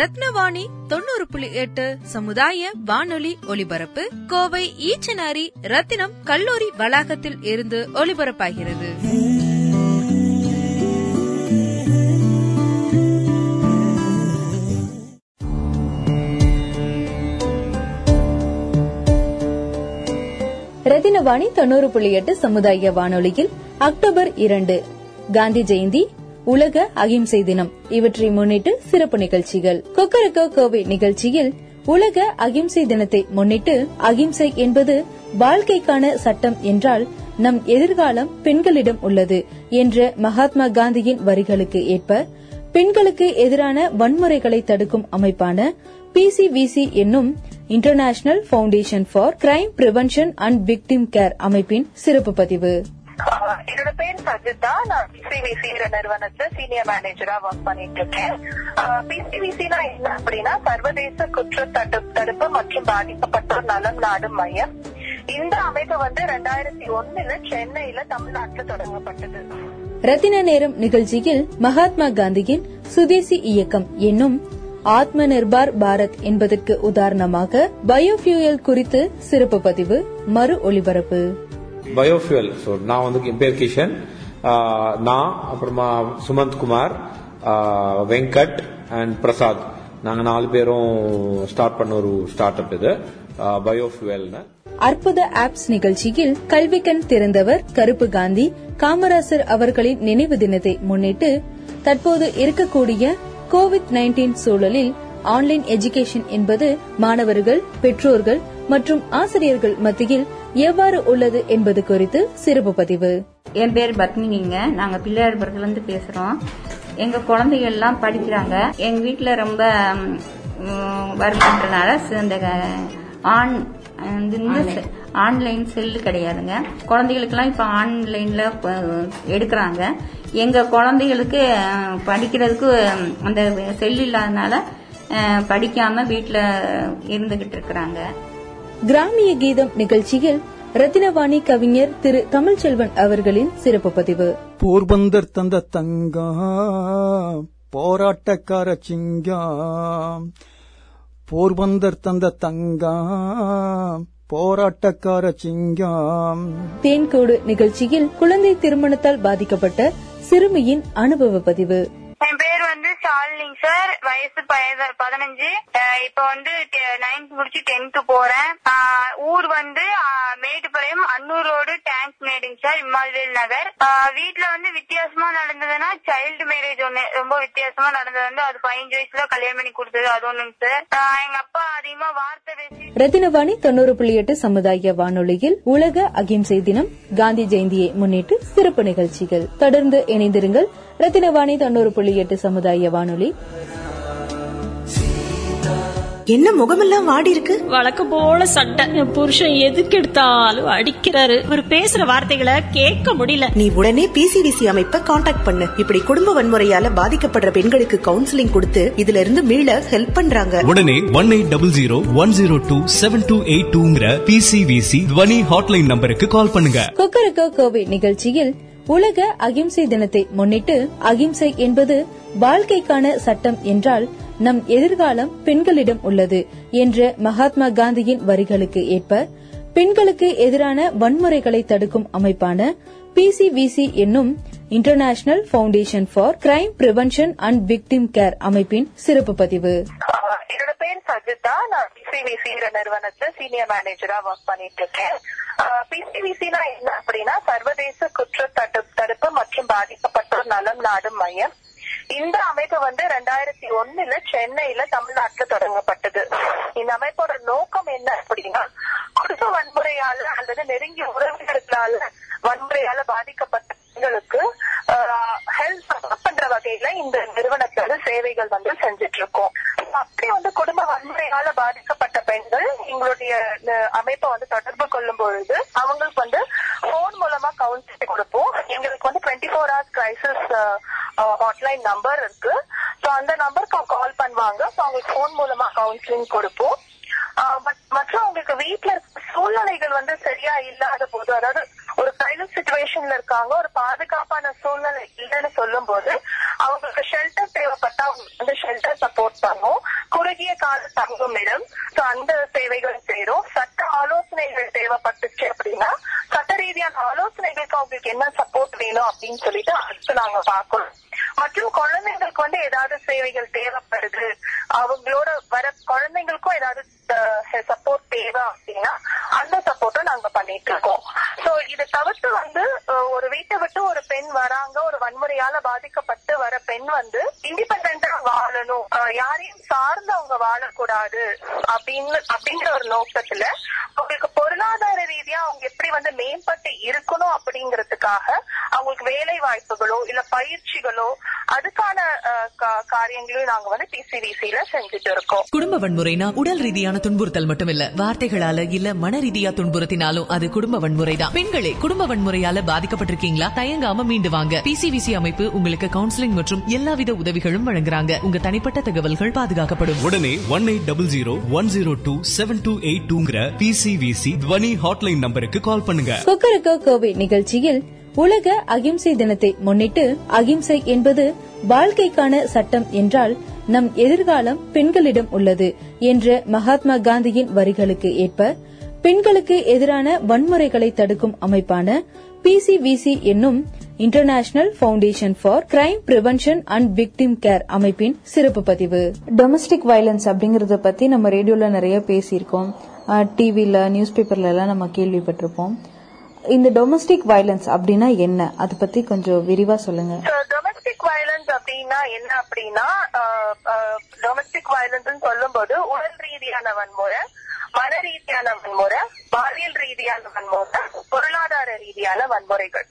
ரத்னவாணி தொண்ணூறு புள்ளி எட்டு சமுதாய வானொலி ஒலிபரப்பு கோவை ஈச்சனாரி ரத்தினம் கல்லூரி வளாகத்தில் இருந்து ஒலிபரப்பாகிறது. ரத்தினவாணி தொண்ணூறு புள்ளி எட்டு சமுதாய வானொலியில் அக்டோபர் இரண்டு காந்தி ஜெயந்தி உலக அகிம்சை தினம். இவற்றை முன்னிட்டு சிறப்பு நிகழ்ச்சிகள். கொக்கரக்கோ கோவை நிகழ்ச்சியில் உலக அகிம்சை தினத்தை முன்னிட்டு அகிம்சை என்பது வாழ்க்கைக்கான சட்டம் என்றால் நம் எதிர்காலம் பெண்களிடம் உள்ளது என்ற மகாத்மா காந்தியின் வரிகளுக்கு ஏற்ப பெண்களுக்கு எதிரான வன்முறைகளை தடுக்கும் அமைப்பான பிசிவிசி என்னும் international foundation for crime prevention and victim care அமைப்பின் சிறப்பு பதிவு. என்னோட பேர் சஜிதா. நான் பிசிவிசிங்கிற நிறுவனத்துல சீனியர் மேனேஜரா ஒர்க் பண்ணிட்டு இருக்கேன் பிசிபிசினா என்ன அப்படின்னா சர்வதேச குற்ற தடுப்பு மற்றும் பாதிக்கப்பட்டோர் நலம் நாடும் மையம். இந்த அமைப்பு வந்து ரெண்டாயிரத்தி ஒண்ணுல சென்னையில தமிழ்நாட்டுல தொடங்கப்பட்டது. ரத்தின நேரம் நிகழ்ச்சியில் மகாத்மா காந்தியின் சுதேசி இயக்கம் என்னும் ஆத்ம நிர்பார் பாரத் என்பதற்கு உதாரணமாக பயோஃபியூயல் குறித்து சிறப்பு பதிவு மறு ஒளிபரப்பு பயோஃபியூல் ஸோ நான் வந்து என் பேர் கிஷன் நான் அப்புறமா சுமந்த் குமார் வெங்கட் அண்ட் பிரசாத் நாங்கள் நாலு பேரும் ஸ்டார்ட் பண்ண ஒரு ஸ்டார்ட் அப் இது பயோஃபியூவல்னு அற்புத ஆப்ஸ் நிகழ்ச்சியில் கல்விக்கண் திறந்தவர் கருப்பு காந்தி காமராசர் அவர்களின் நினைவு தினத்தை முன்னிட்டு தற்போது இருக்கக்கூடிய கோவிட் 19 சூழலில் ஆன்லைன் எஜுகேஷன் என்பது மாணவர்கள் பெற்றோர்கள் மற்றும் ஆசிரியர்கள் மத்தியில் எவ்வாறு உள்ளது என்பது குறித்து சிறப்பு பதிவு. என் பேர் பத்மினிங்க. நாங்க பிள்ளையார்புரத்துல இருந்து பேசுறோம். எங்க குழந்தைகள் எல்லாம் படிக்கிறாங்க. எங்க வீட்டுல ரொம்ப வருமானதுனால இந்த ஆன் ஆன்லைன் செல்லு கிடையாதுங்க. குழந்தைகளுக்கெல்லாம் இப்ப ஆன்லைன்ல எடுக்கிறாங்க. எங்க குழந்தைகளுக்கு படிக்கிறதுக்கு அந்த செல் இல்லாதனால படிக்காம வீட்டுல இருந்துகிட்டு இருக்கிறாங்க. கிராமிய கீதம் நிகழ்ச்சியில் ரத்தினவாணி கவிஞர் திரு தமிழ்ச்செல்வன் அவர்களின் சிறப்பு பதிவு. போர்பந்தர் தந்த தங்கம் போராட்டக்கார சிங்கம் போர்பந்தர் தந்த தங்கம் போராட்டக்கார சிங்கம் தேன்கோடு நிகழ்ச்சியில் குழந்தை திருமணத்தால் பாதிக்கப்பட்ட சிறுமியின் அனுபவ பதிவு. என் பேர் வந்து ஷாலினிங் சார் வயசு பதினஞ்சு. இப்ப வந்து நைன்த் முடிச்சு டென்த் போறேன். ஊர் வந்து மேட்டுப்பாளையம் அன்னூர் ரோடு டேங்க் மேடுங்க சார் இம்மால்வேல் நகர். வீட்டுல வந்து வித்தியாசமா நடந்ததுன்னா சைல்டு மேரேஜ் ஒண்ணு ரொம்ப வித்தியாசமா நடந்தது வந்து அது பதினஞ்சு வயசுல கல்யாணம் பண்ணி கொடுத்தது அது ஒண்ணுங்க சார் எங்க அப்பா அதிகமா வார்த்தை பேசி ரத்தினவாணி தொண்ணூறு புள்ளி எட்டு சமுதாய வானொலியில் உலக அகிம்சை தினம் காந்தி ஜெயந்தியை முன்னிட்டு சிறப்பு நிகழ்ச்சிகள். தொடர்ந்து இணைந்திருங்கள். ரத்தினவாணி தொண்ணூறு புள்ளி எட்டு சமுதாய வானொலி. என்ன முகமெல்லாம் வாடி இருக்கு? வழக்கம் போல சட்டை. என் புருஷன் எதுக்கு எடுத்தாலும் அடிக்கிறாரு. இவர் பேசுற வார்த்தைகளை கேட்க முடியல. நீ உடனே பிசிவிசி அமைப்பை காண்டாக்ட் பண்ணு. இப்படி குடும்ப வன்முறையால பாதிக்கப்படுற பெண்களுக்கு கவுன்சிலிங் கொடுத்து இதுல இருந்து மீள ஹெல்ப் பண்றாங்க. உடனே one eight double zero one zero two seven two eight டூங்கிற PCVC Dhwani hotline நம்பருக்கு கால் பண்ணுங்க. கொக்கரக்கோ கோவை நிகழ்ச்சியில் உலக அகிம்சை தினத்தை முன்னிட்டு அகிம்சை என்பது வாழ்க்கைக்கான சட்டம் என்றால் நம் எதிர்காலம் பெண்களிடம் உள்ளது என்ற மகாத்மா காந்தியின் வரிகளுக்கு ஏற்ப பெண்களுக்கு எதிரான வன்முறைகளை தடுக்கும் அமைப்பான பிசிவிசி என்னும் international foundation for crime prevention and victim care அமைப்பின் சிறப்பு பதிவு. என்னோட பேர் சஜிதா. நான் பிசிவிசிங்கிற நிறுவனத்துல சீனியர் மேனேஜரா ஒர்க் பண்ணிட்டு இருக்கேன் பிசிவிசினா என்ன அப்படின்னா சர்வதேச குற்ற தடுப்பு மற்றும் பாதிக்கப்பட்டோர் நலம் நாடும் மையம். இந்த அமைப்பு வந்து ரெண்டாயிரத்தி ஒண்ணுல சென்னையில தமிழ்நாட்டுல தொடங்கப்பட்டது. இந்த அமைப்போட நோக்கம் என்ன அப்படின்னா குடும்ப வன்முறையால அல்லது நெருங்கிய உறவினர்களால வன்முறையால பாதிக்கப்பட்ட பெண்களுக்கு ஹெல்ப் பண்ற வகையில இந்த நிறுவனத்தோட சேவைகள் வந்து செஞ்சுட்டு இருக்கோம் அப்படி வந்து குடும்ப வன்முறையால பாதிக்கப்பட்ட பெண்கள் எங்களுடைய அமைப்பை வந்து தொடர்பு கொள்ளும் பொழுது அவங்களுக்கு வந்து போன் மூலமா கவுன்சிலிங் கொடுப்போம். எங்களுக்கு வந்து twenty four hours crisis hotline number இருக்கு. ஸோ அந்த நம்பருக்கு அவங்க கால் பண்ணுவாங்க. ஸோ அவங்களுக்கு போன் மூலமா கவுன்சிலிங் கொடுப்போம். மற்றும் அவங்களுக்கு வீட்டுல இருக்க சூழ்நிலைகள் வந்து சரியா இல்லாத போது அதாவது ஒரு சைலண்ட் சுச்சுவேஷன்ல இருக்காங்க ஒரு பாதுகாப்பான சூழ்நிலை இல்லைன்னு சொல்லும் போது அவங்களுக்கு ஷெல்டர் தேவைப்பட்டா அவங்களுக்கு வந்து ஷெல்டர் சப்போர்ட் பண்ணும். குறுகிய கால தங்கும் இடம். அந்த சேவைகள் செய்யறோம் சட்ட ஆலோசனைகள் தேவைப்பட்டுச்சு அப்படின்னா சட்ட ரீதியான ஆலோசனைகளுக்கு அவங்களுக்கு என்ன சப்போர்ட் வேணும் அப்படின்னு சொல்லிட்டு அடுத்து நாங்க பார்க்கணும். மற்றும் குழந்தைங்களுக்கு வந்து ஏதாவது சேவைகள் தேவைப்படுது. அவங்களோட வர குழந்தைங்களுக்கும் ஏதாவது சப்போர்ட் தேவை அப்படின்னா அந்த சப்போர்ட்டும் நாங்க பண்ணிட்டு இருக்கோம். சோ இதை தவிர்த்து வந்து ஒரு வீட்டை விட்டு ஒரு பெண் வராங்க ஒரு வன்முறையால பாதிக்கப்பட்டு வர பெண் வந்து இண்டிபெண்டா வாழணும். அஹ், யாரையும் சார்ந்து அவங்க வாழக்கூடாது அப்படின்னு அப்படிங்கிற ஒரு நோக்கத்துல அவங்களுக்கு பொருளாதார ரீதியா அவங்க எப்படி வந்து மேம்பட்டு இருக்கணும் அப்படிங்கறதுக்காக அவங்களுக்கு வேலை வாய்ப்புகளோ இல்ல பயிற்சிகளோ அதுக்கான காரியங்களையும் நாங்க வந்து டிசிவிசில செஞ்சுட்டு இருக்கோம். குடும்ப வன்முறைனா உடல் ரீதியான துன்புறுத்தல் மட்டுமில்ல. வார்த்தைகளால இல்ல மன ரீதியா துன்புறுத்தினாலும் அது குடும்ப வன்முறை தான் பெண்களே குடும்ப வன்முறையால பாதிக்கப்பட்டிருக்கீங்களா? தயங்காம மீண்டு வாங்க. பிசிவிசி அமைப்பு உங்களுக்கு கவுன்சிலிங் மற்றும் எல்லாவித உதவிகளும் வழங்குறாங்க. உங்க தனிப்பட்ட தகவல்கள் பாதுகாக்கப்படும். உடனே one eight double zero one zero two seven two eight டூங்கிற PCVC Dhwani hotline நம்பருக்கு கால் பண்ணுங்க. கொக்கரக்கோ கோவை நிகழ்ச்சியில் உலக அகிம்சை தினத்தை முன்னிட்டு அகிம்சை என்பது வாழ்க்கைக்கான சட்டம் என்றால் நம் எதிர்காலம் பெண்களிடம் உள்ளது என்ற மகாத்மா காந்தியின் வரிகளுக்கு ஏற்ப பெண்களுக்கு எதிரான வன்முறைகளை தடுக்கும் அமைப்பான பிசிவிசி என்னும் international foundation for crime prevention and victim care அமைப்பின் சிறப்பு பதிவு. டொமஸ்டிக் வயலன்ஸ் அப்படிங்கறத பத்தி நம்ம ரேடியோல நிறைய பேசியிருக்கோம். டிவில நியூஸ் பேப்பர்ல எல்லாம் நம்ம கேள்விப்பட்டிருப்போம். இந்த டொமஸ்டிக் வயலன்ஸ் அப்படின்னா என்ன? அத பத்தி கொஞ்சம் விரிவா சொல்லுங்க. டொமஸ்டிக் வயலன்ஸ் அப்படின்னா என்ன அப்படின்னா டொமஸ்டிக் வயலன்ஸ் சொல்லும்போது உடல் ரீதியான வன்முறை மன ரீதியான வன்முறை பாலியல் ரீதியான வன்முறை பொருளாதார ரீதியான வன்முறைகள்.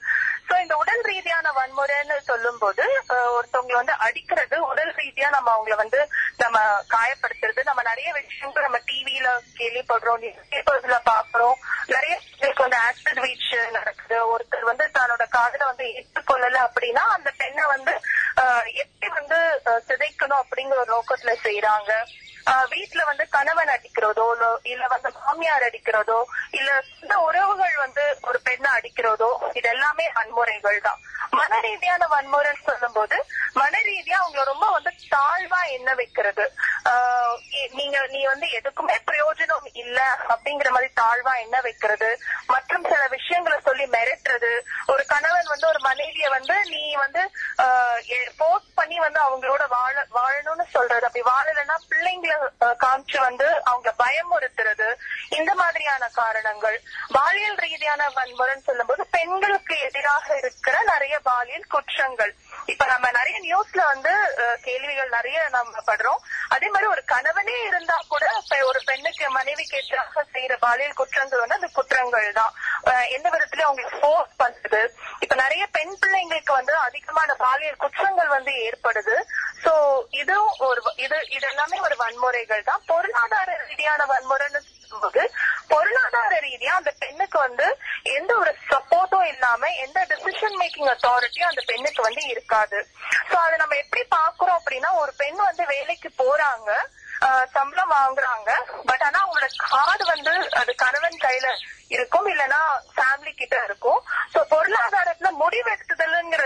சோ இந்த உடல் ரீதியான வன்முறைன்னு சொல்லும்போது போது ஒருத்தவங்களை வந்து அடிக்கிறது உடல் ரீதியா நம்ம அவங்கள வந்து நம்ம காயப்படுத்துறது நம்ம நிறைய விஷயங்கள் நம்ம டிவில கேள்விப்படுறோம் நியூஸ் பேப்பர்ஸ்ல பாக்குறோம் நிறைய பேருக்கு வந்து ஆசிட் வீச் நடக்குது. ஒருத்தர் வந்து தன்னோட காதல வந்து ஏற்றுக்கொள்ளல அப்படின்னா அந்த பெண்ணை வந்து எப்படி வந்து சிதைக்கணும் அப்படிங்கிற ஒரு நோக்கத்துல செய்யறாங்க வீட்டுல வந்து கணவன் அடிக்கிறதோ இல்ல- வந்து மாமியார் அடிக்கிறதோ இல்ல இந்த உறவுகள் வந்து ஒரு பெண்ணை அடிக்கிறதோ இது எல்லாமே வன்முறைகள் தான் மன ரீதியான வன்முறைன்னு சொல்லும்போது மன ரீதியா அவங்கள ரொம்ப வந்து தாழ்வா என்ன வைக்கிறது. ஆஹ் நீங்க நீ வந்து எதுக்குமே பிரயோஜனம் இல்ல அப்படிங்கிற மாதிரி தாழ்வா என்ன வைக்கிறது. மற்றும் சில விஷயங்களை சொல்லி மிரட்டுறது. ஒரு கணவன் வந்து ஒரு மனைவிய வந்து நீ வந்து போஸ்ட் பண்ணி வந்து அவங்களோட வாழ வாழணும்னு சொல்றது. அப்படி வாழலைன்னா குழந்தைங்களை காமிச்சு வந்து அவங்க பயமுறுத்துறது இந்த மாதிரியான காரணங்கள். பாலியல் ரீதியான வன்முறைன்னு சொல்லும்போது பெண்களுக்கு எதிராக இருக்கிற நிறைய பாலியல் குற்றங்கள். இப்ப நம்ம நிறைய நியூஸ்ல வந்து கேள்விகள் நிறைய நம்ம படுறோம். அதே மாதிரி ஒரு கணவனே இருந்தா கூட ஒரு பெண்ணுக்கு மனைவிக்கு எதிராக செய்யற பாலியல் குற்றங்கள் வந்து அந்த குற்றங்கள் தான். எந்த விதத்திலயும் அவங்களுக்கு ஃபோர்ஸ் பண்றது. இப்ப நிறைய பெண் பிள்ளைங்களுக்கு வந்து அதிகமான பாலியல் குற்றங்கள் வந்து ஏற்படுது. சோ இதுவும் ஒரு இது இது எல்லாமே ஒரு வன்முறைகள் தான். பொருளாதார ரீதியான வன்முறைன்னு சொல்லும்போது பொருளாதார ரீதியா அந்த பெண்ணுக்கு வந்து எந்த ஒரு சப்போர்ட்டும் இல்லாம எந்த டிசிஷன் மேக்கிங் அத்தாரிட்டியும் அந்த பெண்ணுக்கு வந்து இருக்காது. சோ அதை நம்ம எப்படி பாக்குறோம் அப்படின்னா ஒரு பெண் வந்து வேலைக்கு போறாங்க. சம்பளம் வாங்குறாங்க. பட் ஆனா அவங்களோட கார்டு வந்து அது கணவன் கையில இருக்கும் இல்லனா ஃபேமிலி கிட்ட இருக்கும். சோ பொருளாதாரத்துல முடிவெடுத்துதல்ங்கிற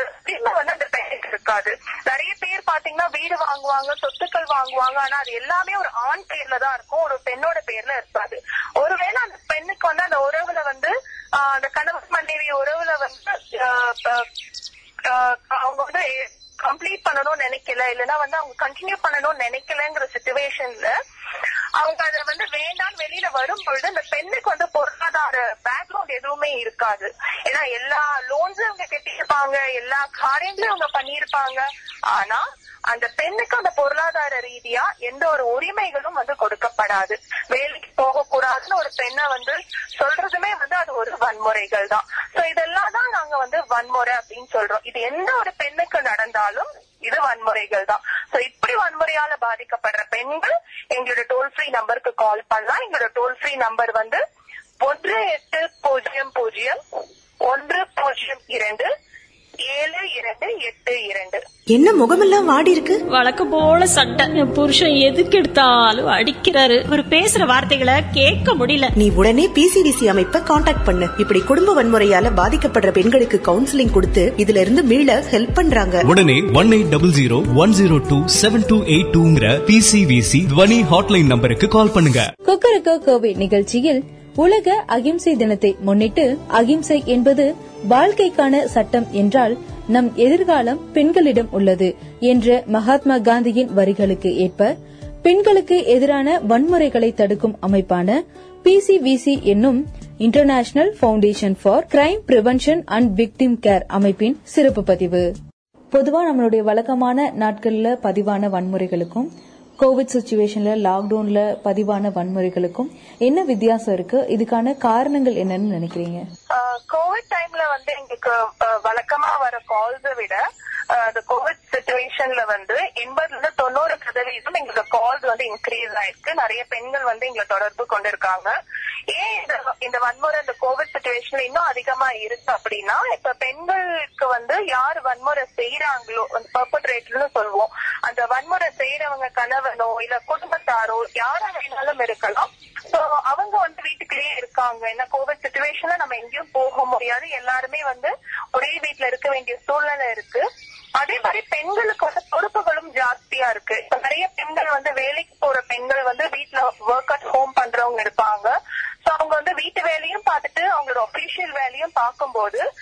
வந்து அந்த பெண்ணுக்கு இருக்காது. நிறைய பேர் பாத்தீங்கன்னா வீடு வாங்குவாங்க சொத்துக்கள் வாங்குவாங்க. ஆனா அது எல்லாமே ஒரு ஆண் பேர்ல தான் இருக்கும் ஒரு பெண்ணோட பேர்ல இருக்காது. ஒருவேளை அந்த பெண்ணுக்கு வந்து அந்த உறவுல வந்து ஆஹ் அந்த கணவன் மனைவி உறவுல வந்து ஆஹ் அவங்க வந்து கம்ப்ளீட் பண்ணணும்னு நினைக்கல. இல்லைன்னா வந்து அவங்க கண்டினியூ பண்ணணும்னு நினைக்கலங்கிற சுச்சுவேஷன்ல அவங்க அதை வந்து வேண்டாம் வெளியில வரும் பொழுது அந்த பெண்ணுக்கு வந்து பொருளாதார பேக்ரவுண்ட் எதுவுமே இருக்காது. ஏன்னா எல்லா லோன்ஸும் அவங்க கட்டியிருப்பாங்க எல்லா காரியங்களும் அவங்க பண்ணியிருப்பாங்க. ஆனா அந்த பெண்ணுக்கு அந்த பொருளாதார ரீதியா எந்த ஒரு உரிமைகளும் வந்து கொடுக்கப்படாது. வேலைக்கு போக கூடாதுன்னு ஒரு பெண்ணை வந்து சொல்றதுமே வந்து அது ஒரு வன்முறைகள் தான். சோ இதெல்லாம் தான் நாங்க வந்து வன்முறை அப்படின்னு சொல்றோம். இது எந்த ஒரு பெண்ணுக்கு நடந்தாலும் இது வன்முறைகள் தான். சோ இப்படி வன்முறையால பாதிக்கப்படுற பெண்கள் எங்களோட டோல் ஃப்ரீ நம்பருக்கு கால் பண்ணலாம். எங்களோட டோல் ஃப்ரீ நம்பர் வந்து ஒன்று எட்டு பூஜ்ஜியம் பூஜ்ஜியம் ஒன்று பூஜ்ஜியம் இரண்டு ஏழு இரண்டு எட்டு இரண்டு. என்ன முகமெல்லாம் வாடி இருக்கு? வழக்கம் போல சட்டை என் புருஷன் எதுக்கு எடுத்தாலும் அடிக்கிறாரு. அவர் பேசுற வார்த்தைகளை கேட்க முடியல. நீ உடனே பிசிடிசி அமைப்பை காண்டாக்ட் பண்ணு. இப்படி குடும்ப வன்முறையால பாதிக்கப்படுற பெண்களுக்கு கவுன்சிலிங் கொடுத்து இதுல இருந்து மீள ஹெல்ப் பண்றாங்க. உடனே one eight double zero one zero two seven two eight டூங்கிற PCVC Dhwani hotline நம்பருக்கு கால் பண்ணுங்க. கொக்கரக்கோ கோவை நிகழ்ச்சியில் உலக அகிம்சை தினத்தை முன்னிட்டு அகிம்சை என்பது வாழ்க்கைக்கான சட்டம் என்றால் நம் எதிர்காலம் பெண்களிடம் உள்ளது என்ற மகாத்மா காந்தியின் வரிகளுக்கு ஏற்ப பெண்களுக்கு எதிரான வன்முறைகளை தடுக்கும் அமைப்பான பிசிவிசி என்னும் international foundation for crime prevention and victim care அமைப்பின் சிறப்பு பதிவு. பொதுவா நம்மளுடைய வழக்கமான நாட்கள்ல பதிவான வன்முறைகளுக்கும் கோவிட் சுச்சுவேஷன்ல லாக்டவுன்ல பதிவான வன்முறைகளுக்கும் என்ன வித்தியாசம் இருக்கு? இதுக்கான காரணங்கள் என்னன்னு நினைக்கிறீங்க? கோவிட் டைம்ல வந்து எங்களுக்கு வழக்கமா வர கால்ஸை விட இந்த கோவிட் சுச்சுவேஷன்ல வந்து எண்பதுல இருந்து தொண்ணூறு சதவீதம் எங்களுக்கு கால்ஸ் வந்து இன்க்ரீஸ் ஆயிருக்கு. நிறைய பெண்கள் வந்து எங்களை தொடர்பு கொண்டிருக்காங்க. ஏன் இந்த இந்த வன்முறை இந்த கோவிட் சுச்சுவேஷன்ல இன்னும் அதிகமா இருக்கு அப்படின்னா இப்ப பெண்களுக்கு வந்து யார் வன்முறை செய்யறாங்களோ அந்த பெர்போர்ட் ரேட்னு சொல்லுவோம் அந்த வன்முறை செய்யறவங்க கணவனோ இல்ல குடும்பத்தாரோ யாரா வேணாலும் இருக்கலாம். சோ அவங்க வந்து வீட்டுக்குள்ளேயே இருக்காங்க. ஏன்னா கோவிட் சுச்சுவேஷன்ல நம்ம எங்கேயும் போக முடியாது. எல்லாருமே வந்து ஒரே வீட்டுல இருக்க வேண்டிய சூழ்நிலை இருக்கு. அதே மாதிரி பெண்களுக்கு வந்து பொறுப்புகளும் ஜாஸ்தியா இருக்கு. இப்ப நிறைய பெண்கள் வந்து வேலைக்கு போற பெண்கள் வந்து வீட்டுல ஒர்க் அட் borders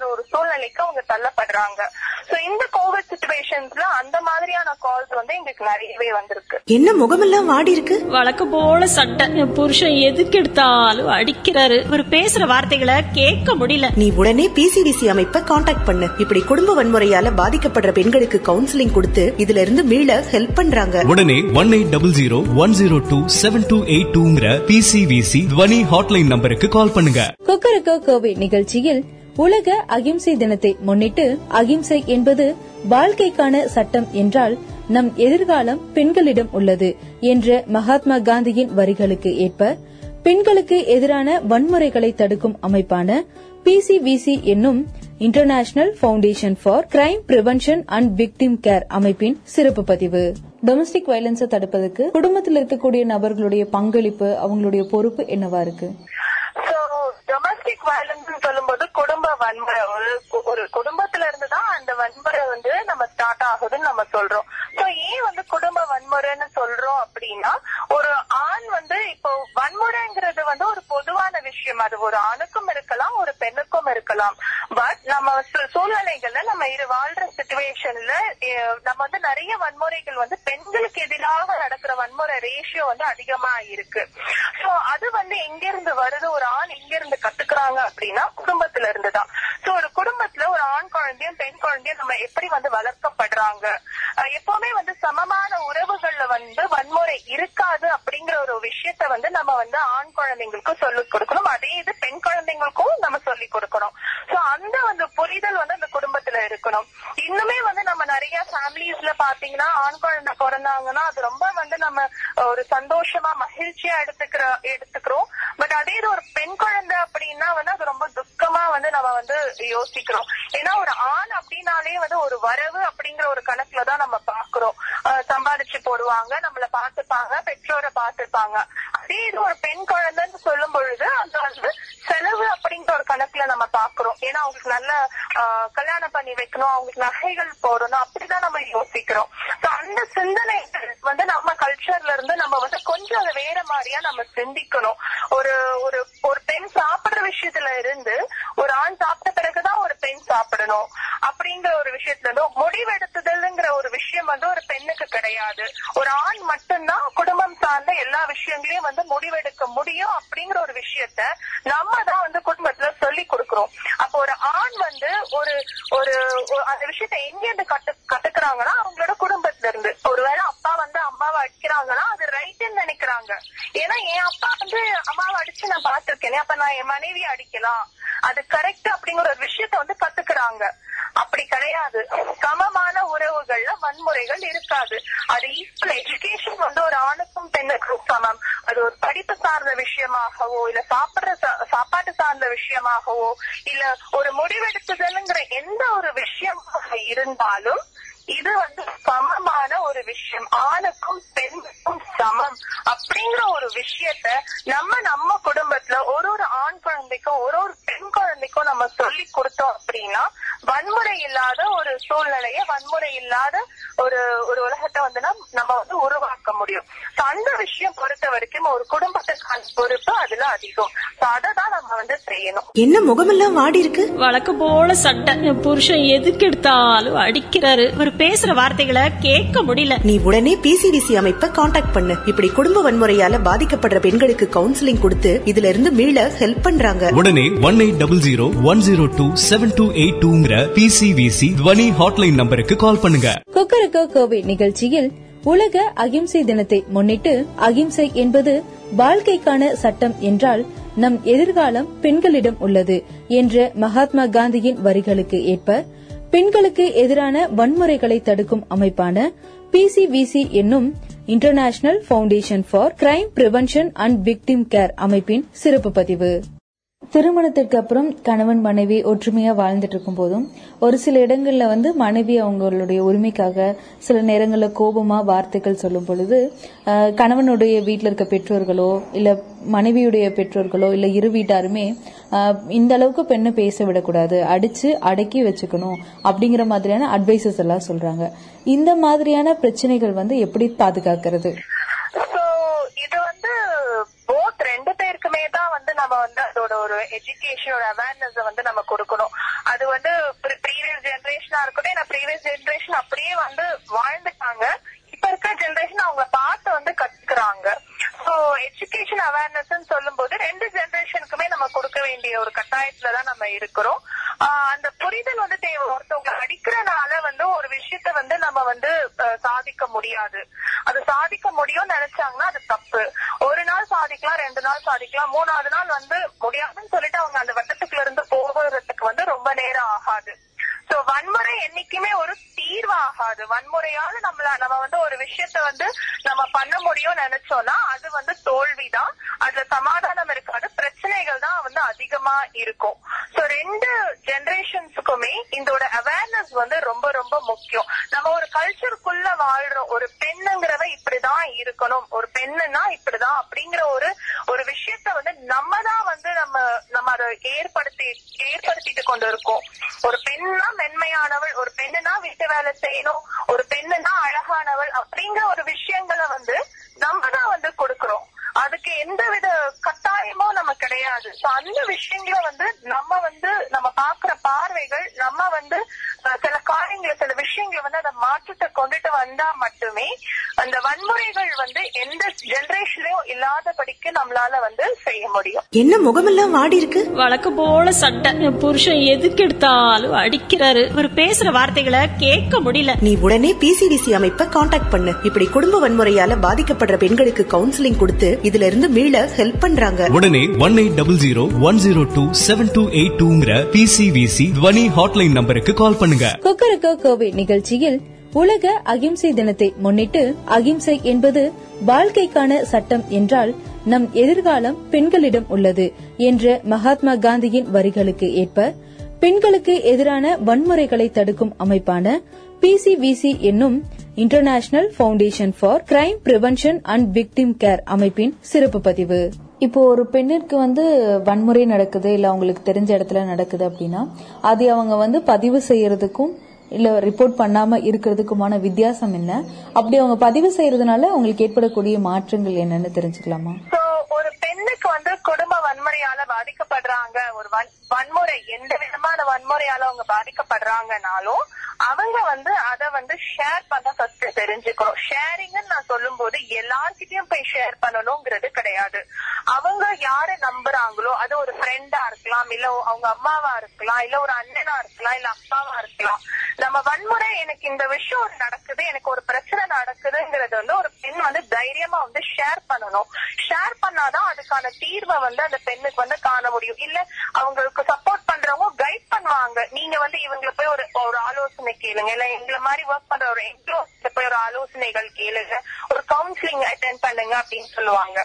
மாதிரியான ஒரு சூழ்நிலைக்கு அவங்க தள்ளப்படுறாங்க. சோ இந்த கோவிட் சுச்சுவேஷன்ஸ்ல அந்த மாதிரியான கால்ஸ் வந்து எங்களுக்கு நிறையவே வந்திருக்கு. என்ன முகமெல்லாம் வாடி இருக்கு வழக்கம் போல சட்டை. என் புருஷன் எதுக்கு எடுத்தாலும் அடிக்கிறாரு. அவர் பேசுற வார்த்தைகளை கேட்க முடியல. நீ உடனே பிசிடிசி அமைப்பை காண்டாக்ட் பண்ணு. இப்படி குடும்ப வன்முறையால பாதிக்கப்படுற பெண்களுக்கு கவுன்சிலிங் கொடுத்து இதுல இருந்து மீள ஹெல்ப் பண்றாங்க. உடனே one eight double zero one zero two seven two eight டூங்கிற PCVC Dhwani hotline நம்பருக்கு கால் பண்ணுங்க. கொக்கரக்கோ கோவை நிகழ்ச்சியில் உலக அகிம்சை தினத்தை முன்னிட்டு அகிம்சை என்பது வாழ்க்கைக்கான சட்டம் என்றால் நம் எதிர்காலம் பெண்களிடம் உள்ளது என்ற மகாத்மா காந்தியின் வரிகளுக்கு ஏற்ப பெண்களுக்கு எதிரான வன்முறைகளை தடுக்கும் அமைப்பான பிசிவிசி என்னும் international foundation for crime prevention and victim care அமைப்பின் சிறப்பு பதிவு. டொமஸ்டிக் வயலன்ஸை தடுப்பதற்கு குடும்பத்தில் இருக்கக்கூடிய நபர்களுடைய பங்களிப்பு அவங்களுடைய பொறுப்பு என்னவா இருக்கு? டொமஸ்டிக் வயலன்ஸ் சொல்லும்போது குடும்ப வன்முறை ஒரு ஒரு குடும்பத்துல இருந்துதான் அந்த வன்முறை வந்து நம்ம ஸ்டார்ட் ஆகுதுன்னு நம்ம சொல்றோம். சோ ஏன் வந்து குடும்ப வன்முறைன்னு சொல்றோம் அப்படின்னா ஒரு ஆண் வந்து இப்போ வன்முறைங்கிறது வந்து ஒரு பொதுவான விஷயம். அது ஒரு ஆணுக்கும் இருக்கலாம் ஒரு பெண்ணுக்கும் இருக்கலாம். பட் நம்ம சூழ்நிலைகள்ல நம்ம இரு வாழ்ற சுச்சுவேஷன்ல நம்ம வந்து நிறைய வன்முறைகள் வந்து பெண்களுக்கு எதிராக நடக்கிற வன்முறை ரேஷியோ வந்து அதிகமா இருக்கு. சோ அது வந்து எங்க இருந்து வருது? ஒரு ஆண் எங்க இருந்து கத்துக்கிறாங்க அப்படின்னா குடும்பத்துல இருந்து தான் சோ ஒரு குடும்பத்துல ஒரு ஆண் குழந்தையும் பெண் குழந்தையும் நம்ம எப்படி வந்து வளர்க்கப்படுறாங்க? எப்பவுமே வந்து சமமான உறவுகள்ல வந்து வன்முறை இருக்காது அப்படிங்கிற ஒரு விஷயத்த வந்து நம்ம வந்து ஆண் குழந்தைங்களுக்கு சொல்லிக் கொடுக்கணும். அதே இது பெண் குழந்தைங்களுக்கும் நம்ம சொல்லிக் கொடுக்கணும். சோ அந்த வந்து புரிதல் வந்து அந்த குடும்பத்துல இருக்கணும். இன்னுமே வந்து நம்ம நிறைய ஃபேமிலிஸ்ல பாத்தீங்கன்னா ஆண் குழந்தை பிறந்தாங்கன்னா அது ரொம்ப வந்து நம்ம ஒரு சந்தோஷமா மகிழ்ச்சியா எடுத்துக்கிற எடுத்துக்கிறோம். பட் அதே இது ஒரு பெண் குழந்தை அப்படின்னா வந்து அது ரொம்ப துக்கமா வந்து நம்ம வந்து யோசிக்கிறோம். ஏன்னா ஒரு ஆண் அப்படின்னாலே வந்து ஒரு வரவு அப்படிங்கிற ஒரு கணக்குல தான் நம்ம பாக்குறோம் சம்பாதிச்சு போடுவாங்க நம்மள பாத்துப்பாங்க பெற்றோரை பாத்துப்பாங்க அதே இது ஒரு பெண் குழந்தைன்னு சொல்லும் பொழுது அது வந்து செலவு அப்படிங்கிற ஒரு கணக்குல நம்ம பாக்குறோம் ஏன்னா அவங்களுக்கு நல்ல ஆஹ், கல்யாணம் பண்ணி வைக்கணும் அவங்களுக்கு நகைகள் போடணும் அப்படிதான் நம்ம யோசிக்கிறோம் So, அந்த சிந்தனைகள் வந்து நம்ம கல்ச்சர்ல இருந்து நம்ம வந்து கொஞ்சம் அதை வேற மாதிரியா நம்ம சிந்திக்கணும் ஒரு ஒரு ஒரு பெண் சாப்பிடுற விஷயத்துல இருந்து ஒரு ஆண் சாப்பிட்ட பிறகுதான் ஒரு பெண் சாப்பிடணும் அப்படிங்கிற ஒரு விஷயத்துல இருந்து முடிவெடுத்துதல்ங்கிற ஒரு விஷயம் வந்து ஒரு பெண்ணுக்கு கிடையாது. ஒரு ஆண் மட்டும்தான் குடும்பம் சார்ந்த எல்லா விஷயங்களையும் வந்து முடிவெடுக்க முடியும் அப்படிங்கிற ஒரு விஷயத்த நம்ம தான் வந்து குடும்பத்துல சொல்லி கொடுக்கிறோம். அப்போ ஒரு ஆண் வந்து ஒரு ஒரு அந்த விஷயத்த எங்க இருந்து கத்து கத்துக்கிறாங்கன்னா அவங்களோட குடும்பத்துல இருந்து. ஒருவேளை அப்பா வந்து அம்மாவை அடிக்கிறாங்கன்னா அது ரைட்டுன்னு நினைக்கிறாங்க. ஏன்னா என் அப்பா வந்து அம்மாவை அடிச்சு நான் பார்த்திருக்கேன் அப்ப நான் என் மனைவி அடிக்கலாம். அது கரெக்ட் அப்படிங்கிற ஒரு விஷயத்த வந்து கத்துக்கிறாங்க. அப்படி கிடையாது. சமமான உறவுகள்ல வன்முறைகள் இருக்காது. அது ஈக்குவல் எஜுகேஷன் வந்து ஒரு ஆணுக்கும் பெண்ணுக்கும் சமம். அது ஒரு படிப்பு சார்ந்த விஷயமாகவோ இல்ல சாப்பிடுற சா- சாப்பாட்டு சார்ந்த விஷயமாகவோ இல்ல ஒரு முடிவெடுத்துதல்ங்கிற எந்த ஒரு விஷயமாக இருந்தாலும் இது வந்து சமமான ஒரு விஷயம். ஆணுக்கும் பெண்ணுக்கும் சமம். அப்படிங்கிற ஒரு விஷயத்த நம்ம நம்ம குடும்பத்துல ஒரு ஒரு ஆண் குழந்தைக்கும் ஒரு ஒரு பெண் குழந்தைக்கும் நம்ம சொல்லி கொடுத்தோம் அப்படின்னா வன்முறை இல்லாத ஒரு சூழ்நிலைய வன்முறை இல்லாத ஒரு ஒரு உலகத்தை வந்து நம்ம வந்து உருவாக்க முடியும். So, அந்த விஷயம் பொறுத்த வரைக்கும் ஒரு குடும்பத்துக்கான பொறுப்பு அதுல அதிகம். அதை தான் நம்ம வந்து செய்யணும். என்ன முகமெல்லாம் வாடி இருக்கு வழக்கம் போல சட்டை. என் புருஷன் எதுக்கு எடுத்தாலும் அடிக்கிறாரு. அவர் பேசுற வார்த்தைகளை கேட்க முடியல. நீ உடனே பிசிடிசி அமைப்பை காண்டாக்ட் பண்ணு. இப்படி குடும்ப வன்முறையால பாதிக்கப்படுற பெண்களுக்கு கவுன்சிலிங் கொடுத்து இதுல இருந்து மீள ஹெல்ப் பண்றாங்க. உடனே one eight double zero one zero two seven two eight டூங்கிற PCVC Dhwani hotline நம்பருக்கு கால் பண்ணுங்க. கொக்கரக்கோ கோவை நிகழ்ச்சியில் உலக அகிம்சை தினத்தை முன்னிட்டு அகிம்சை என்பது வாழ்க்கைக்கான சட்டம் என்றால் நம் எதிர்காலம் பெண்களிடம் உள்ளது என்ற மகாத்மா காந்தியின் வரிகளுக்கு ஏற்ப பெண்களுக்கு எதிரான வன்முறைகளை தடுக்கும் அமைப்பான பிசிவிசி என்னும் international foundation for crime prevention and victim care அமைப்பின் சிறப்பு பதிவு. திருமணத்திற்கு அப்புறம் கணவன் மனைவி ஒற்றுமையா வாழ்ந்துட்டு இருக்கும் போதும் ஒரு சில இடங்கள்ல வந்து மனைவி அவங்களுடைய உரிமைக்காக சில நேரங்கள்ல கோபமா வார்த்தைகள் சொல்லும் பொழுது கணவனுடைய வீட்டில் இருக்க பெற்றோர்களோ இல்ல மனைவியுடைய பெற்றோர்களோ இல்ல இரு வீட்டாருமே இந்த அளவுக்கு பெண்ணை பேச விடக்கூடாது அடிச்சு அடக்கி வச்சுக்கணும் அப்படிங்கிற மாதிரியான அட்வைசஸ் எல்லாம் சொல்றாங்க. இந்த மாதிரியான பிரச்சனைகள் வந்து எப்படி பாதுகாக்கிறது சோ இது வந்து போத் ரெண்டு தான் வந்து நம்ம வந்து அதோட ஒரு எஜுகேஷனோட அவேர்னஸ் வந்து நம்ம கொடுக்கணும். அது வந்து ப்ரீவியஸ் ஜெனரேஷனா இருக்கட்டும் ஏன்னா ப்ரீவியஸ் ஜெனரேஷன் அப்படியே வந்து வாழ்ந்துட்டாங்க. இப்ப இருக்க ஜெனரேஷன் அவங்க பார்த்து வந்து கத்துக்கிறாங்க. சோ எஜுகேஷன் அவேர்னஸ் சொல்லும் போது ரெண்டு ஜெனரேஷனுக்குமே நம்ம கொடுக்க வேண்டிய ஒரு கட்டாயத்துலதான் நம்ம இருக்கிறோம். ஆஹ் அந்த புரிதல் வந்து தேவை. ஒருத்தவங்க அடிக்கிறனால வந்து ஒரு விஷயத்த வந்து நம்ம வந்து சாதிக்க முடியாது. அது சாதிக்க முடியும்னு நினைச்சாங்கன்னா அது தப்பு. ஒரு நாள் சாதிக்கலாம் ரெண்டு நாள் சாதிக்கலாம் மூணாவது நாள் வந்து முடியாதுன்னு சொல்லிட்டு அவங்க அந்த வட்டத்துக்குள்ள இருந்து போகிறதுக்கு வந்து ரொம்ப நேரம் ஆகாது. சோ வன்முறை என்னைக்குமே ஒரு தீர்வாகாது. வன்முறையால நம்மள நம்ம வந்து ஒரு விஷயத்த வந்து நம்ம பண்ண முடியும்னு நினைச்சோம்னா அது வந்து தோல்விதான். அதுல சமாதானம் இருக்காது. பிரச்சனைகள் தான் வந்து அதிகமா இருக்கும். சோ ரெண்டு ஜெனரேஷன்ஸுக்குமே இதோட அவேர்னஸ் வந்து ரொம்ப ரொம்ப முக்கியம். நம்ம ஒரு கல்ச்சருக்குள்ள வாழ்றோம் ஒரு பெண்ணுங்கிறவ இப்படிதான் இருக்கணும். ஒரு பெண்ணுன்னா இப்படிதான் அப்படிங்கிற ஒரு ஒரு விஷயத்த வந்து நம்ம தான் வந்து நம்ம நம்ம அதை ஏற்படுத்தி ஏற்படுத்திட்டு கொண்டு இருக்கோம். ஒரு பெண்ணா மென்மையானவள் ஒரு பெண்ணுனா வீட்டு வேலை செய்யணும் ஒரு பெண்ணுனா அழகானவள் அப்படிங்கிற ஒரு விஷயங்களை வந்து நம்ம தான் வந்து கொடுக்கிறோம். அதுக்கு எந்த வித கட்டாயமும் நம்ம கிடையாது. அந்த விஷயங்களை வந்து நம்ம வந்து நம்ம பாக்குற பார்வைகள் நம்ம வந்து அஹ், சில காரியங்களை சில விஷயங்களை வந்து அந்த மாற்றத்தை கொண்டுட்டு வந்தா மட்டுமே அந்த வன்முறைகள் வந்து எந்த ஜெனரேஷன்லயும் இல்லாதபடிக்கு நம்மளால வந்து செய்ய முடியும். என்ன முகமெல்லாம் வாடி இருக்கு? வழக்கம் போல சட்டை. என் புருஷன் எதுக்கு எடுத்தாலும் அடிக்கிறாரு. அவர் பேசுற வார்த்தைகளை கேட்க முடியல. நீ உடனே பிசிடிசி அமைப்பை காண்டாக்ட் பண்ணு. இப்படி குடும்ப வன்முறையால பாதிக்கப்படுற பெண்களுக்கு கவுன்சிலிங் கொடுத்து இதுல இருந்து மீள ஹெல்ப் பண்றாங்க. உடனே one eight double zero one zero two seven two eight டூங்கிற PCVC Dhwani hotline நம்பருக்கு கால் பண்ணுங்க. கொக்கரக்கோ கோவை நிகழ்ச்சியில் உலக அகிம்சை தினத்தை முன்னிட்டு அகிம்சை என்பது வாழ்க்கைக்கான சட்டம் என்றால் நம் எதிர்காலம் பெண்களிடம் உள்ளது என்ற மகாத்மா காந்தியின் வரிகளுக்கு ஏற்ப பெண்களுக்கு எதிரான வன்முறைகளை தடுக்கும் அமைப்பான பிசிவிசி என்னும் international foundation for crime prevention and victim care அமைப்பின் சிறப்பு பதிவு. இப்போ ஒரு பெண்ணிற்கு வந்து வன்முறை நடக்குது இல்ல அவங்களுக்கு தெரிஞ்ச இடத்துல நடக்குது அப்படின்னா அது அவங்க வந்து பதிவு செய்யறதுக்கும் இல்ல ரிப்போர்ட் பண்ணாம இருக்கிறதுக்குமான வித்தியாசம் என்ன? அப்படி அவங்க பதிவு செய்யறதுனால அவங்களுக்கு ஏற்படக்கூடிய மாற்றங்கள் என்னன்னு தெரிஞ்சுக்கலாமா? ஒரு பெண்ணுக்கு வந்து குடும்ப வன்முறையால பாதிக்கப்படுறாங்க ஒரு வன்- வன்முறை எந்த விதமான வன்முறையால அவங்க பாதிக்கப்படுறாங்கனாலும் அவங்க வந்து அத வந்து ஷேர் பண்ண ஃபர்ஸ்ட் தெரிஞ்சுக்கணும் ஷேரிங்னு நான் சொல்லும் போது எல்லார்கிட்டயும் போய் ஷேர் பண்ணணுங்கிறது கிடையாது. அவங்க யாரை நம்புறாங்களோ அது ஒரு ஃப்ரெண்டா இருக்கலாம் இல்ல அவங்க அம்மாவா இருக்கலாம் இல்ல ஒரு அண்ணனா இருக்கலாம் இல்ல அப்பாவா இருக்கலாம். நம்ம வன்முறை எனக்கு இந்த விஷயம் நடக்குது எனக்கு ஒரு பிரச்சனை நடக்குதுங்கிறது வந்து ஒரு பெண் வந்து தைரியமா வந்து ஷேர் பண்ணணும். ஷேர் பண்ணாதான் அதுக்கான தீர்வை வந்து அந்த பெண்ணுக்கு வந்து காண முடியும். இல்ல அவங்களுக்கு சப்போர்ட் பண்றவங்க கைட் பண்ணுவாங்க. நீங்க வந்து இவங்களை போய் ஒரு ஒரு ஆலோசனை கேளுங்க. இல்ல எங்களை மாதிரி ஒர்க் பண்ற ஒரு எம்ப்ளாய்ஸ் போய் ஒரு ஆலோசனைகள் கேளுங்க. ஒரு கவுன்சிலிங் அட்டென்ட் பண்ணுங்க அப்படின்னு சொல்லுவாங்க.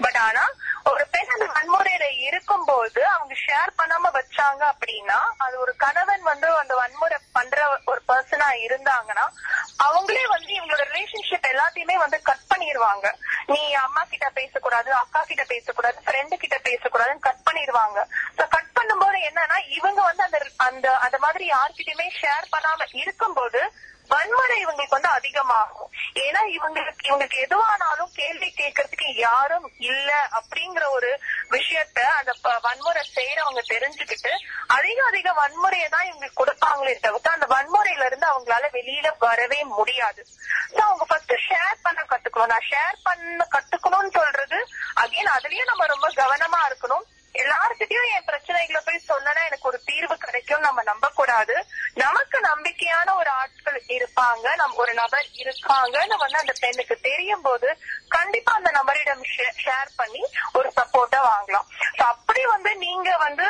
பட் ஆனா ஒரு பெண் அந்த வன்முறையில இருக்கும்போது அவங்க ஷேர் பண்ணாம வச்சாங்க அப்படின்னா அது ஒரு கணவன் வந்து அந்த வன்முறை பண்ற ஒரு பர்சனா இருந்தாங்கன்னா அவங்களே வந்து இவங்களோட ரிலேஷன்ஷிப் எல்லாத்தையுமே வந்து கட் பண்ணிடுவாங்க நீ அம்மா கிட்ட பேசக்கூடாது அக்கா கிட்ட பேசக்கூடாது ஃப்ரெண்டு கிட்ட பேசக்கூடாதுன்னு கட் பண்ணிடுவாங்க கட் பண்ணும்போது என்னன்னா இவங்க வந்து அந்த அந்த அந்த மாதிரி யார்கிட்டயுமே ஷேர் பண்ணாம இருக்கும்போது வன்முறை இவங்களுக்கு வந்து அதிகமாகும். ஏன்னா இவங்களுக்கு இவங்களுக்கு எதுவானாலும் கேள்வி கேட்கறதுக்கு யாரும் இல்ல அப்படிங்கிற ஒரு விஷயத்த அந்த வன்முறை செய்யறவங்க தெரிஞ்சுக்கிட்டு அதிக அதிக வன்முறையை தான் இவங்களுக்கு கொடுப்பாங்களே தவிர்த்து அந்த வன்முறையில இருந்து அவங்களால வெளியில வரவே முடியாது. சோ அவங்க ஃபர்ஸ்ட் ஷேர் பண்ண கத்துக்கணும். நான் ஷேர் பண்ண கத்துக்கணும்னு சொல்றது அகைன் அதுலயும் நம்ம ரொம்ப கவனமா இருக்கணும். எல்லார்கிட்டயும் என் பிரச்சனைகளை போய் சொன்னா எனக்கு ஒரு தீர்வு கிடைக்கும் நம்ம நம்ப கூடாது நமக்கு நம்பிக்கையான ஒரு ஆட்கள் இருப்பாங்க. நம்ம ஒரு நபர் இருக்காங்கன்னு வந்து அந்த பெண்ணுக்கு தெரியும் போது கண்டிப்பா அந்த நபரிடம் ஷேர் பண்ணி ஒரு சப்போர்ட்டா வாங்கலாம். அப்படி வந்து நீங்க வந்து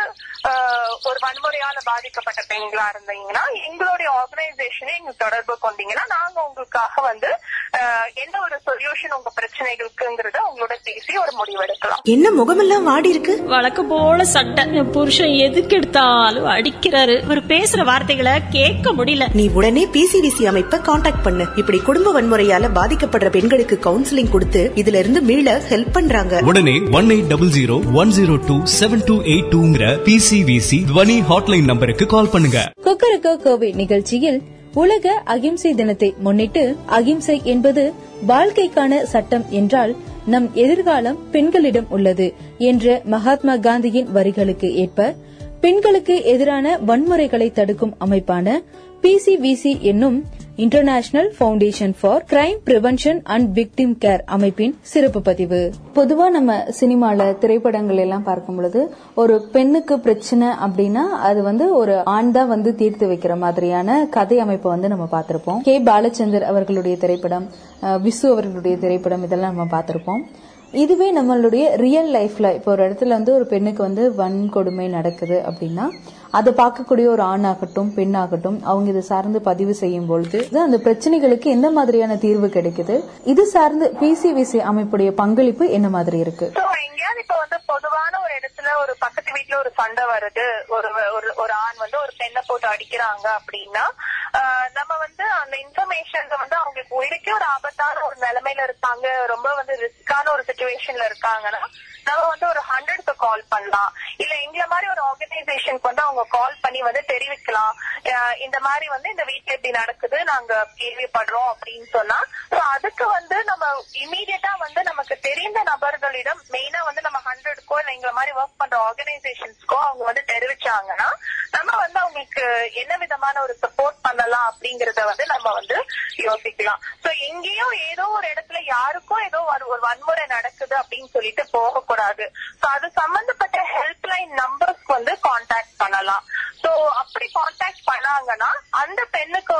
ஆஹ், ஒரு வன்முறையால பாதிக்கப்பட்ட பெண்களா இருந்தீங்கன்னா எங்களுடைய ஆர்கனைசேஷனை எங்க தொடர்பு கொண்டீங்கன்னா நாங்க உங்களுக்காக வந்து ஆஹ், என்ன ஒரு சொல்யூஷன் உங்க பிரச்சனைகளுக்குங்கிறத உங்களோட பேசி ஒரு முடிவெடுக்கலாம். என்ன முகமெல்லாம் வாடி இருக்கு? வழக்கம் போல சட்டை. என் புருஷன் எதுக்கு எடுத்தாலும் அடிக்கிறாரு. அவர் பேசுற வார்த்தைகளை கேட்க முடியல. நீ உடனே பிசிவிசி அமைப்பை காண்டாக்ட் பண்ணு. இப்படி குடும்ப வன்முறையால பாதிக்கப்படுற பெண்களுக்கு கவுன்சிலிங் கொடுத்து இதுல இருந்து மீள ஹெல்ப் பண்றாங்க. உடனே one eight double zero one zero two seven two eight டூங்கிற PCVC Dhwani hotline நம்பருக்கு கால் பண்ணுங்க. கொக்கரக்கோ கோவை நிகழ்ச்சியில் உலக அகிம்சை தினத்தை முன்னிட்டு அகிம்சை என்பது வாழ்க்கைக்கான சட்டம் என்றால் நம் எதிர்காலம் பெண்களிடம் உள்ளது என்ற மகாத்மா காந்தியின் வரிகளுக்கு ஏற்ப பெண்களுக்கு எதிரான வன்முறைகளை தடுக்கும் அமைப்பான பிசிவிசி என்னும் international foundation for crime prevention and victim care அமைப்பின் சிறப்பு பதிவு. பொதுவா நம்ம சினிமால திரைப்படங்கள் எல்லாம் பார்க்கும் பொழுது ஒரு பெண்ணுக்கு பிரச்சனை அப்படின்னா அது வந்து ஒரு ஆண் தான் வந்து தீர்த்து வைக்கிற மாதிரியான கதை அமைப்பை வந்து நம்ம பார்த்திருப்போம். கே. பாலச்சந்தர் அவர்களுடைய திரைப்படம் விசு அவர்களுடைய திரைப்படம் இதெல்லாம் நம்ம பார்த்திருப்போம். இதுவே நம்மளுடைய ரியல் லைஃப்ல இப்போ ஒரு இடத்துல வந்து ஒரு பெண்ணுக்கு வந்து வன்கொடுமை நடக்குது அப்படின்னா அதை பார்க்கக்கூடிய ஒரு ஆணாகட்டும் பெண்ணாகட்டும் அவங்க இதை சார்ந்து பதிவு செய்யும் பொழுது அந்த பிரச்சனைகளுக்கு எந்த மாதிரியான தீர்வு கிடைக்குது? இது சார்ந்து பிசிவிசி அமைப்புடைய பங்களிப்பு என்ன மாதிரி இருக்கு? எங்கேயாவது இப்ப வந்து பொதுவான ஒரு இடத்துல ஒரு பக்கத்து வீட்டுல ஒரு சண்டை வருது. ஒரு ஒரு ஒரு ஆண் வந்து ஒரு பெண்ணை போட்டு அடிக்கிறாங்க அப்படின்னா ஆஹ், நம்ம வந்து அந்த இன்ஃபர்மேஷன் வந்து அவங்களுக்கு உயிருக்கே ஒரு ஆபத்தான ஒரு நிலைமையில இருப்பாங்க ரொம்ப வந்து ரிஸ்கான ஒரு சுச்சுவேஷன்ல இருக்காங்கன்னா நம்ம வந்து ஒரு ஹண்ட்ரட்க்கு கால் பண்ணலாம். இல்ல எங்களை மாதிரி ஒரு ஆர்கனைசேஷனுக்கு வந்து அவங்க கால் பண்ணி வந்து தெரிவிக்கலாம். இந்த மாதிரி வந்து இந்த வீட்டுல இப்படி நடக்குது நாங்க கேள்விப்படுறோம் அப்படின்னு சொன்னா அதுக்கு வந்து நம்ம இமீடியட்டா வந்து நமக்கு தெரிந்த நபர்களிடம் மெயினா வந்து நம்ம ஹண்ட்ரட்க்கோ இல்ல எங்களை மாதிரி ஒர்க் பண்ற ஆர்கனைசேஷன்ஸ்க்கோ அவங்க வந்து தெரிவிச்சாங்கன்னா நம்ம வந்து அவங்களுக்கு என்ன விதமான ஒரு சப்போர்ட் பண்ணலாம் அப்படிங்கறத வந்து நம்ம வந்து யோசிக்கலாம். சோ எங்கேயோ ஏதோ ஒரு இடத்துல யாருக்கும் ஏதோ ஒரு வன்முறை நடக்குது அப்படின்னு சொல்லிட்டு போகக்கூடாது. சோ அது சம்பந்தப்பட்ட ஹெல்ப்லைன் நம்பர்ஸ்க்கு வந்து கான்டாக்ட் பண்ணலாம். சோ அப்படி கான்டாக்ட் பண்ணாங்கன்னா அந்த பெண்ணுக்கு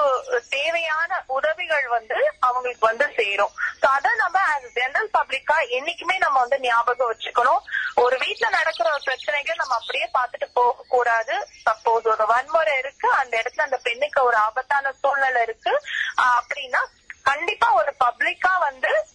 தேவையான உதவிகள் வந்து அவங்களுக்கு வந்து சேரும். சோ அத நம்ம ஜெனரல் பப்ளிக்கா என்னைக்குமே நம்ம வந்து ஞாபகம் வச்சுக்கணும். ஒரு வீட்டுல நடக்கிற ஒரு பிரச்சனைகள் நம்ம அப்படியே பார்த்துட்டு போக கூடாது சப்போஸ் ஒரு வன்முறை இருக்கு அந்த இடத்துல அந்த பெண்ணுக்கு ஒரு ஆபத்தான சூழ்நிலை இருக்கு. அப்படின்னா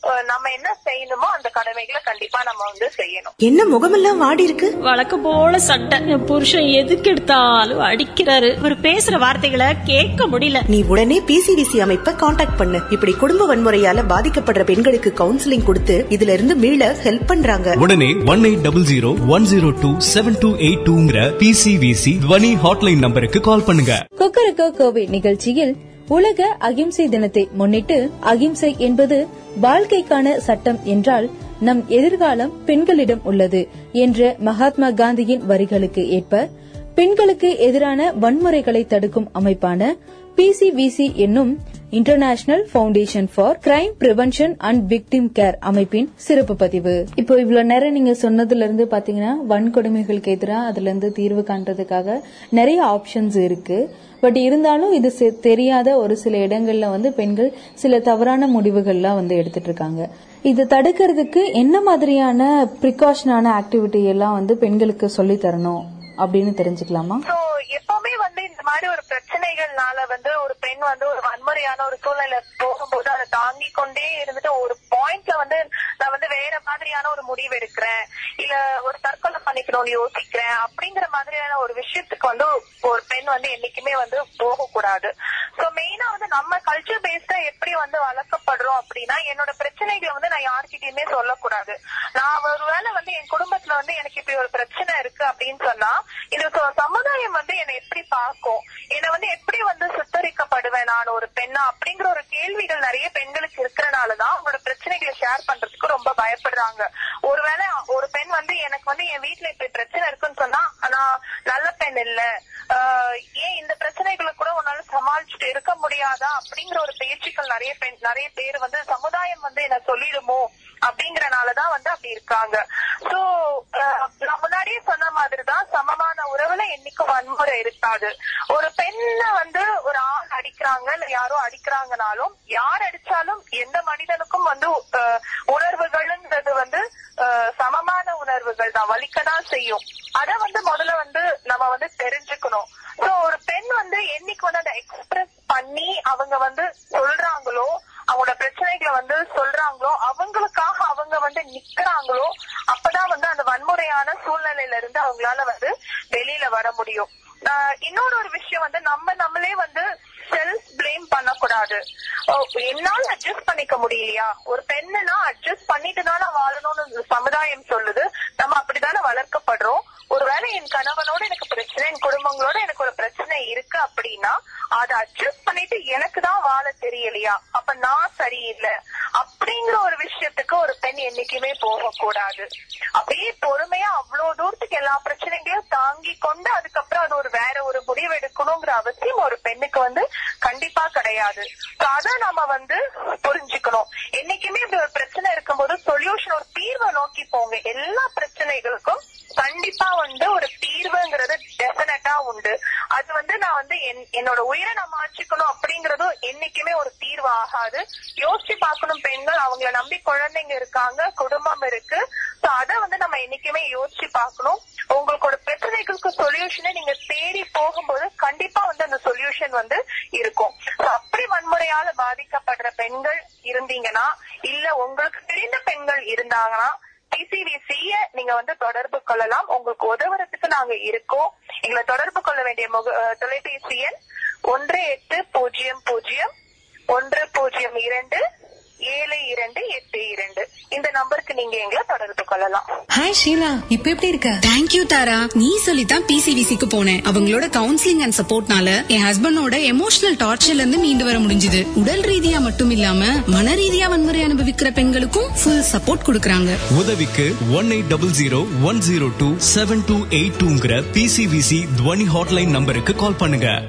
ஆஹ் நம்ம என்ன செய்யணுமோ அந்த கடமைகளை கண்டிப்பா நம்ம வந்து செய்யணும். என்ன முகமெல்லாம் வாடி இருக்கு? வழக்கம் போல சட்டை. என் புருஷன் எதுக்கு எடுத்தாலும் அடிக்கிறாரு. இவர் பேசுற வார்த்தைகளை கேட்க முடியல. நீ உடனே பிசிவிசி அமைப்பை காண்டாக்ட் பண்ணு. இப்படி குடும்ப வன்முறையால பாதிக்கப்படுற பெண்களுக்கு கவுன்சிலிங் கொடுத்து இதுல இருந்து மீள ஹெல்ப் பண்றாங்க. உடனே one eight double zero one zero two seven two eight டூங்கிற PCVC Dhwani hotline நம்பருக்கு கால் பண்ணுங்க. கொக்கரக்கோ கோவை நிகழ்ச்சியில் உலக அகிம்சை தினத்தை முன்னிட்டு அகிம்சை என்பது வாழ்க்கைக்கான சட்டம் என்றால் நம் எதிர்காலம் பெண்களிடம் உள்ளது என்ற மகாத்மா காந்தியின் வரிகளுக்கு ஏற்ப பெண்களுக்கு எதிரான வன்முறைகளை தடுக்கும் அமைப்பான பிசிவிசி என்னும் international foundation for crime prevention and victim care அமைப்பின் சிறப்பு பதிவு. இப்போ இவ்வளவு நேரம் நீங்க சொன்னதுல இருந்து பாத்தீங்கன்னா வன்கொடுமைகளுக்கு எதிராக அதுல இருந்து தீர்வு காண்றதுக்காக நிறைய ஆப்ஷன்ஸ் இருக்கு. பட் இருந்தாலும் இது செ- தெரியாத ஒரு சில இடங்கள்ல வந்து பெண்கள் சில தவறான முடிவுகள்லாம் வந்து எடுத்துட்டு இருக்காங்க இது தடுக்கிறதுக்கு என்ன மாதிரியான ப்ரிகாஷனான ஆக்டிவிட்டி எல்லாம் வந்து பெண்களுக்கு சொல்லி தரணும் அப்படின்னு தெரிஞ்சுக்கலாமா? சோ வந்து இந்த மாதிரி ஒரு பிரச்சனைகள்னால வந்து ஒரு பெண் வந்து ஒரு வன்முறையான ஒரு சூழ்நிலை போகும்போது அதை தாங்கி கொண்டே இருந்துட்டு ஒரு பாயிண்ட்ல வந்து நான் வந்து வேற மாதிரியான ஒரு முடிவு எடுக்கிறேன். இல்ல ஒரு தற்கொலை பண்ணிக்கணும்னு யோசிக்கிறேன். அப்படிங்கிற மாதிரியான ஒரு விஷயத்துக்கு வந்து ஒரு பெண் வந்து என்னைக்குமே வந்து போகக்கூடாது. சோ மெயினா வந்து நம்ம கல்ச்சர் பேஸ்டா எப்படி வந்து வளர்க்கப்படுறோம் அப்படின்னா என்னோட பிரச்சனைகளை வந்து நான் யார்கிட்டயுமே சொல்லக்கூடாது. நான் ஒருவேளை வந்து என் குடும்பத்துல வந்து எனக்கு இப்படி ஒரு பிரச்சனை இருக்கு அப்படின்னு சொன்னா இது சமுதாயம் வந்து என்னை எப்படி பார்க்கும். என்ன வந்து எப்படி வந்து சுத்தரிக்கப்படுவேன் நான் ஒரு பெண்ணா அப்படிங்கிற ஒரு கேள்விகள் நிறைய பெண்களுக்கு இருக்கிறனாலதான் அவங்களோட பிரச்சனைகளை ஷேர் பண்றதுக்கு ரொம்ப பயப்படுறாங்க ஒருவேளை ஒரு பெண் வந்து எனக்கு வந்து என் வீட்டுல இப்படி பிரச்சனை இருக்குன்னு சொன்னா நான் நல்ல பெண் இல்ல ஆஹ் ஏன் இந்த பிரச்சனைகளை கூட உன்னால சமாளிச்சுட்டு இருக்க முடியாதா அப்படிங்கிற ஒரு பேச்சுக்கள் நிறைய பெண் நிறைய பேர் வந்து சமுதாயம் வந்து என்ன சொல்லிடுமோ அப்படிங்கறனாலதான் வந்து அப்படி இருக்காங்க சோ நான் முன்னாடியே சொன்ன மாதிரிதான் சமமான உறவுல என்னைக்கும் வன்முறை இருக்காது ஒரு பெண்ணை வந்து ஒரு ஆண் அடிக்கிறாங்க இல்ல யாரோ அடிக்கிறாங்கனாலும் யார் அடிச்சாலும் எந்த மனிதனுக்கும் வந்து அஹ், உணர்வுகள்ன்றது வந்து அஹ், சமமான உணர்வுகள் தான் வலிக்கதான் செய்யும் அத வந்து முதல்ல வந்து நம்ம வந்து தெரிஞ்சுக்கணும் சோ ஒரு பெண் வந்து என்னைக்கு வந்து அதை எக்ஸ்பிரஸ் பண்ணி அவங்க வந்து சொல்றாங்களோ அவங்களோட பிரச்சனைகளை வந்து சொல்றாங்களோ அவங்களுக்காக அவங்க வந்து நிக்கிறாங்களோ அப்பதான் வந்து அந்த வன்முறையான சூழ்நிலையில இருந்து அவங்களால வந்து வெளியில வர முடியும். இன்னொரு ஒரு விஷயம் வந்து நம்ம நம்மளே வந்து செல்ஃப் பிளேம் பண்ணக்கூடாது. என்னால அட்ஜஸ்ட் பண்ணிக்க முடியலையா? ஒரு பெண்ணுனா அட்ஜஸ்ட் பண்ணிட்டு தானே வாழணும்னு சமுதாயம் சொல்லுது. நம்ம அப்படித்தானே வளர்க்கப்படுறோம். ஒருவேளை என் கணவனோட எனக்கு பிரச்சனை என் குடும்பங்களோட எனக்கு ஒரு பிரச்சனை இருக்கு அப்படின்னா அதை அட்ஜஸ்ட் பண்ணிட்டு எனக்கு தான் வாழ தெரியலையா? அப்ப நான் சரியில்லை. அப்படிங்கிற ஒரு விஷயத்துக்கு ஒரு பெண் என்னைக்குமே போகக்கூடாது. அப்படியே பொறுமையா அவ்வளவு தூரத்துக்கு எல்லா பிரச்சனைகளையும் தாங்கி கொண்டு அதுக்கப்புறம் அது ஒரு வேற ஒரு முடிவு எடுக்கணுங்கிற அவசியம் ஒரு பெண்ணுக்கு வந்து கண்டிப்பா கிடையாது. அதை அத நம்ம வந்து புரிஞ்சுக்கணும். என்னைக்குமே இப்படி ஒரு பிரச்சனை இருக்கும்போது சொல்யூஷன் ஒரு தீர்வை நோக்கி போங்க. எல்லா பிரச்சனைகளுக்கும் கண்டிப்பா வந்து ஒரு தீர்வுங்கிறது டெபினட்டா உண்டு. அது வந்து நான் வந்து என்- என்னோட உயிரை நான் மாற்றிக்கணும் அப்படிங்கறதும் என்னைக்குமே ஒரு தீர்வு ஆகாது யோசிச்சு பார்க்கணும் பெண்கள் அவங்கள நம்பி குழந்தைங்க இருக்காங்க குடும்பம் இருக்கு. சோ அதை வந்து நம்ம என்னைக்குமே யோசிச்சு பார்க்கணும் உங்களோட பிரச்சனைகளுக்கு சொல்யூஷனை நீங்க தேடி போகும்போது கண்டிப்பா வந்து அந்த சொல்யூஷன் வந்து இருக்கும் So அப்படி வன்முறையால பாதிக்கப்படுற பெண்கள் இருந்தீங்கன்னா இல்ல உங்களுக்கு தெரிந்த பெண்கள் இருந்தாங்கன்னா டிசிவிசிய நீங்க வந்து தொடர்பு கொள்ளலாம் உங்களுக்கு உதவுறதுக்கு நாங்க இருக்கோம் எங்களை தொடர்பு கொள்ள வேண்டிய முக அஹ் தொலைபேசி எண் ஒன்று எட்டு பூஜ்ஜியம் பூஜ்ஜியம் ஒன்று பூஜ்ஜியம் இரண்டு ஏழு இரண்டு எட்டு இரண்டு இந்த நம்பருக்கு நீங்க எங்களை தொடர்பு கொள்ளலாம் ஹாய் ஷீலா இப்ப எப்படி இருக்க? Thank you Tara. நீ சொல்லித்தான் பிசிவிசிக்கு போனேன். அவங்களோட கவுன்சிலிங் அண்ட் சப்போர்ட்னால என் ஹஸ்பண்டோட எமோஷனல் டார்ச்சர்ல இருந்து மீண்டு வர முடிஞ்சது. உடல் ரீதியா மட்டும் இல்லாம மன ரீதியா வன்முறை அனுபவிக்கிற பெண்களுக்கும் ஃபுல் சப்போர்ட் கொடுக்கறாங்க. உதவிக்கு one eight double zero one zero two seven two eight டூங்கிற PCVC Dhwani hotline நம்பருக்கு கால் பண்ணுங்க.